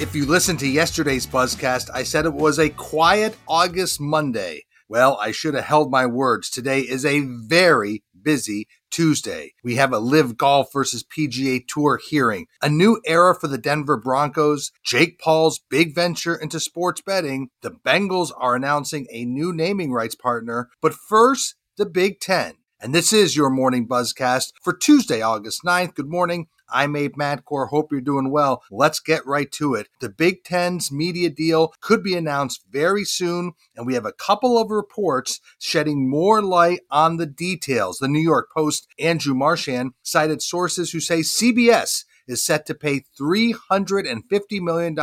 If you listened to yesterday's Buzzcast, I said it was a quiet August Monday. Well, I should have held my words. Today is a very busy Tuesday. We have a LIV Golf versus PGA Tour hearing, a new era for the Denver Broncos, Jake Paul's big venture into sports betting. The Bengals are announcing a new naming rights partner, but first, the Big Ten. And this is your morning buzzcast for Tuesday, August 9th. Good morning. I'm Abe Madkour. Hope you're doing well. Let's get right to it. The Big Ten's media deal could be announced very soon, and we have a couple of reports shedding more light on the details. The New York Post, Andrew Marchand, cited sources who say CBS is set to pay $350 million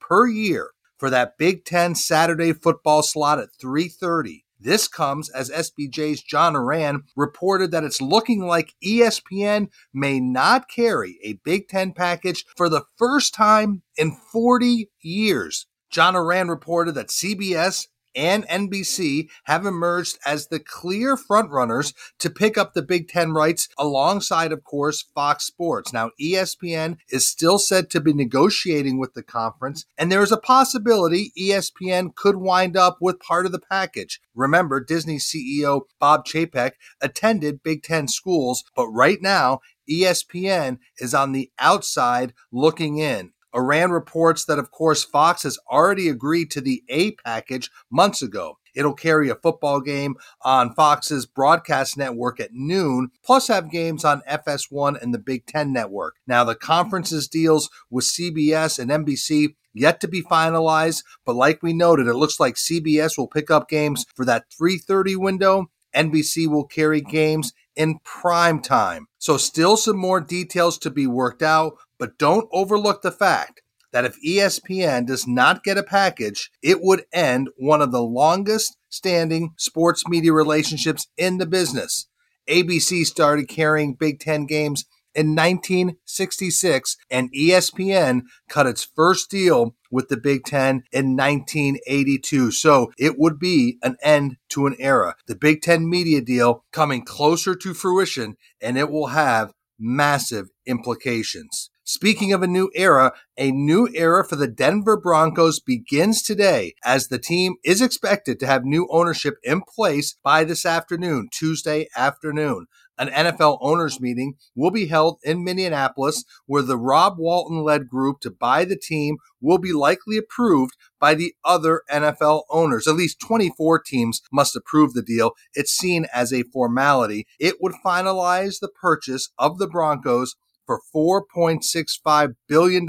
per year for that Big Ten Saturday football slot at 330. This comes as SBJ's John Ourand reported that it's looking like ESPN may not carry a Big Ten package for the first time in 40 years. John Ourand reported that CBS and NBC have emerged as the clear frontrunners to pick up the Big Ten rights alongside, of course, Fox Sports. Now, ESPN is still said to be negotiating with the conference, and there is a possibility ESPN could wind up with part of the package. Remember, Disney CEO Bob Chapek attended Big Ten schools, but right now, ESPN is on the outside looking in. Ourand reports that, of course, Fox has already agreed to the A package months ago. It'll carry a football game on Fox's broadcast network at noon, plus have games on FS1 and the Big Ten network. Now, the conference's deals with CBS and NBC yet to be finalized, but like we noted, it looks like CBS will pick up games for that 3:30 window. NBC will carry games in prime time. So, still some more details to be worked out, but don't overlook the fact that if ESPN does not get a package, it would end one of the longest standing sports media relationships in the business. ABC started carrying Big Ten games in 1966, and ESPN cut its first deal with the Big Ten in 1982. So it would be an end to an era. The Big Ten media deal coming closer to fruition, and it will have massive implications. Speaking of a new era, a new era for the Denver Broncos begins today as the team is expected to have new ownership in place by this afternoon, Tuesday afternoon. An NFL owners meeting will be held in Minneapolis where the Rob Walton led group to buy the team will be likely approved by the other NFL owners. At least 24 teams must approve the deal. It's seen as a formality. It would finalize the purchase of the Broncos for $4.65 billion,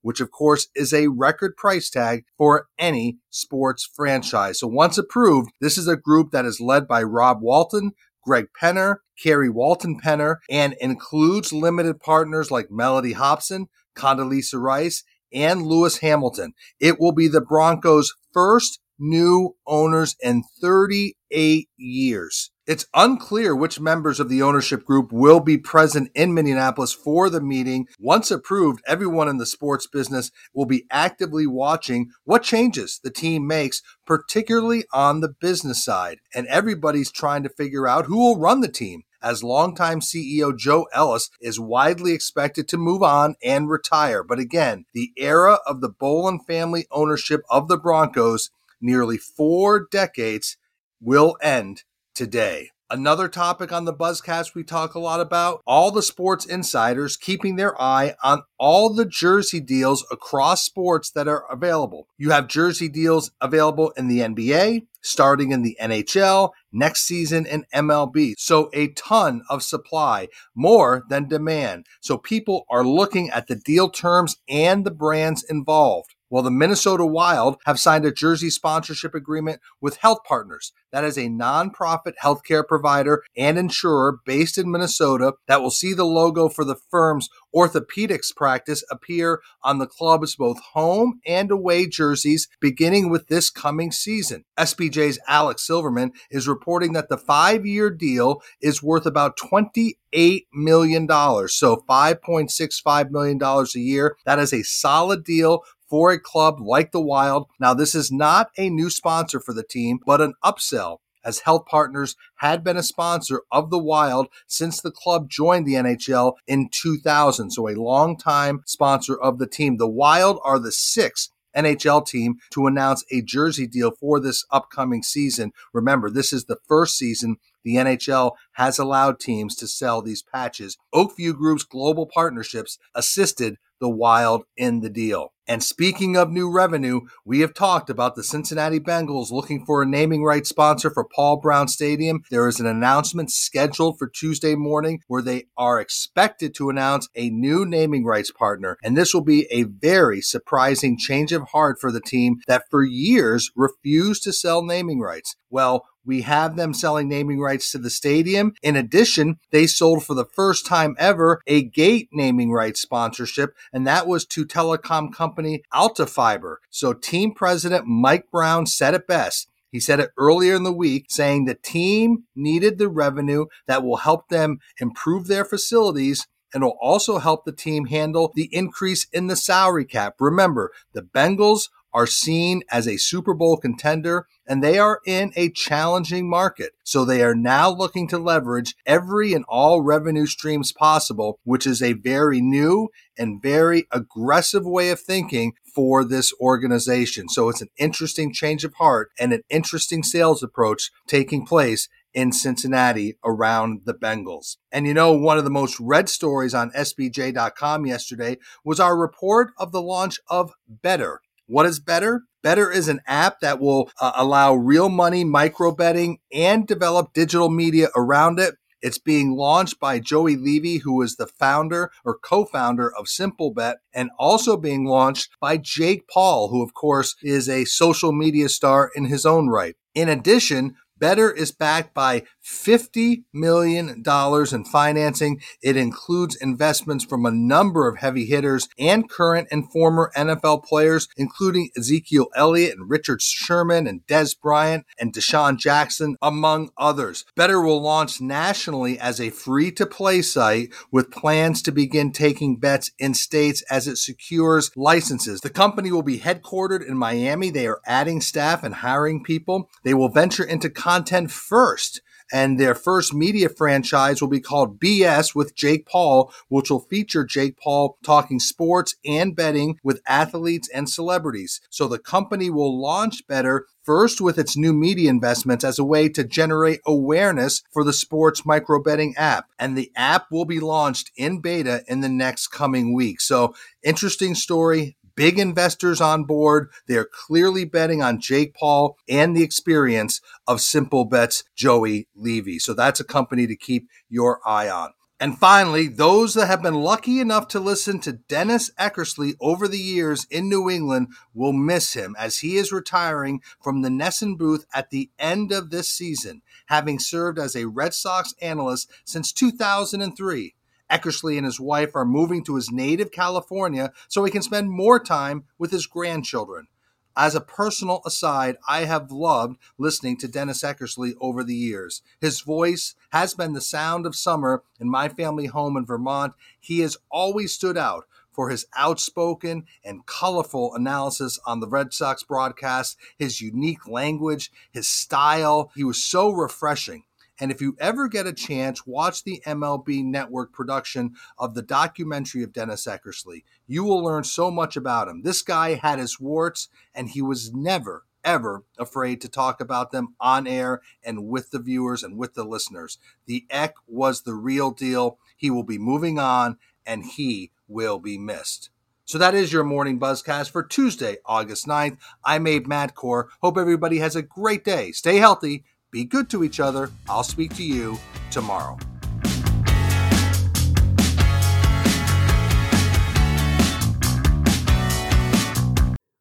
which of course is a record price tag for any sports franchise. So once approved, this is a group that is led by Rob Walton, Greg Penner, Carrie Walton Penner, and includes limited partners like Mellody Hobson, Condoleezza Rice, and Lewis Hamilton. It will be the Broncos' first new owners in 38 years. It's unclear which members of the ownership group will be present in Minneapolis for the meeting. Once approved, everyone in the sports business will be actively watching what changes the team makes, particularly on the business side. And everybody's trying to figure out who will run the team as longtime CEO Joe Ellis is widely expected to move on and retire. But again, the era of the Bowlen family ownership of the Broncos, nearly four decades, will end today. Another topic on the Buzzcast we talk a lot about all the sports insiders keeping their eye on all the jersey deals across sports that are available. You have jersey deals available in the NBA, starting in the NHL, next season in MLB. So a ton of supply, more than demand. So people are looking at the deal terms and the brands involved. Well, the Minnesota Wild have signed a jersey sponsorship agreement with Health Partners. That is a nonprofit healthcare provider and insurer based in Minnesota that will see the logo for the firm's orthopedics practice appear on the club's both home and away jerseys beginning with this coming season. SBJ's Alex Silverman is reporting that the five year deal is worth about $28 million. So $5.65 million a year. That is a solid deal for a club like the Wild. Now, this is not a new sponsor for the team, but an upsell as Health Partners had been a sponsor of the Wild since the club joined the NHL in 2000. So a long time sponsor of the team. The Wild are the sixth NHL team to announce a jersey deal for this upcoming season. Remember, this is the first season the NHL has allowed teams to sell these patches. Oakview Group's global partnerships assisted the Wild in the deal. And speaking of new revenue, we have talked about the Cincinnati Bengals looking for a naming rights sponsor for Paul Brown Stadium. There is an announcement scheduled for Tuesday morning where they are expected to announce a new naming rights partner. And this will be a very surprising change of heart for the team that for years refused to sell naming rights. Well, we have them selling naming rights to the stadium. In addition, they sold for the first time ever a gate naming rights sponsorship, and that was to telecom company Alta Fiber. So team president Mike Brown said it best. He said it earlier in the week, saying the team needed the revenue that will help them improve their facilities and will also help the team handle the increase in the salary cap. Remember, the Bengals are seen as a Super Bowl contender and they are in a challenging market. So they are now looking to leverage every and all revenue streams possible, which is a very new and very aggressive way of thinking for this organization. So it's an interesting change of heart and an interesting sales approach taking place in Cincinnati around the Bengals. And you know, one of the most read stories on SBJ.com yesterday was our report of the launch of Betr. What is Betr? Betr is an app that will uh, allow real money micro betting and develop digital media around it. It's being launched by Joey Levy, who is the founder or co-founder of Simplebet, and also being launched by Jake Paul, who of course is a social media star in his own right. In addition, Betr is backed by $50 million in financing. It includes investments from a number of heavy hitters and current and former NFL players, including Ezekiel Elliott and Richard Sherman and Dez Bryant and DeSean Jackson, among others. Betr will launch nationally as a free to play site with plans to begin taking bets in states as it secures licenses. The company will be headquartered in Miami. They are adding staff and hiring people. They will venture into content first. And their first media franchise will be called BS with Jake Paul, which will feature Jake Paul talking sports and betting with athletes and celebrities. So the company will launch Betr first with its new media investments as a way to generate awareness for the sports micro betting app. And the app will be launched in beta in the next coming week. So interesting story big investors on board. They're clearly betting on Jake Paul and the experience of Simplebet's Joey Levy. So that's a company to keep your eye on. And finally, those that have been lucky enough to listen to Dennis Eckersley over the years in New England will miss him as he is retiring from the NESN booth at the end of this season, having served as a Red Sox analyst since 2003. Eckersley and his wife are moving to his native California so he can spend more time with his grandchildren. As a personal aside, I have loved listening to Dennis Eckersley over the years. His voice has been the sound of summer in my family home in Vermont. He has always stood out for his outspoken and colorful analysis on the Red Sox broadcast, his unique language, his style. He was so refreshing. And if you ever get a chance, watch the MLB Network production of the documentary of Dennis Eckersley. You will learn so much about him. This guy had his warts, and he was never, ever afraid to talk about them on air and with the viewers and with the listeners. The Eck was the real deal. He will be moving on, and he will be missed. So that is your morning buzzcast for Tuesday, August 9th. I'm Abe Madkour. Hope everybody has a great day. Stay healthy be good to each other. I'll speak to you tomorrow.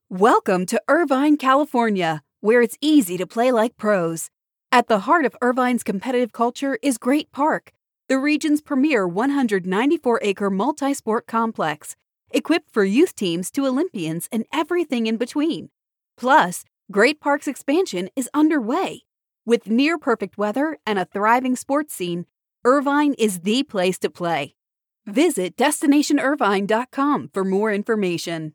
Welcome to Irvine, California, where it's easy to play like pros. At the heart of Irvine's competitive culture is Great Park, the region's premier 194 acre multi sport complex, equipped for youth teams to Olympians and everything in between. Plus, Great Park's expansion is underway. With near perfect weather and a thriving sports scene, Irvine is the place to play. Visit destinationirvine.com for more information.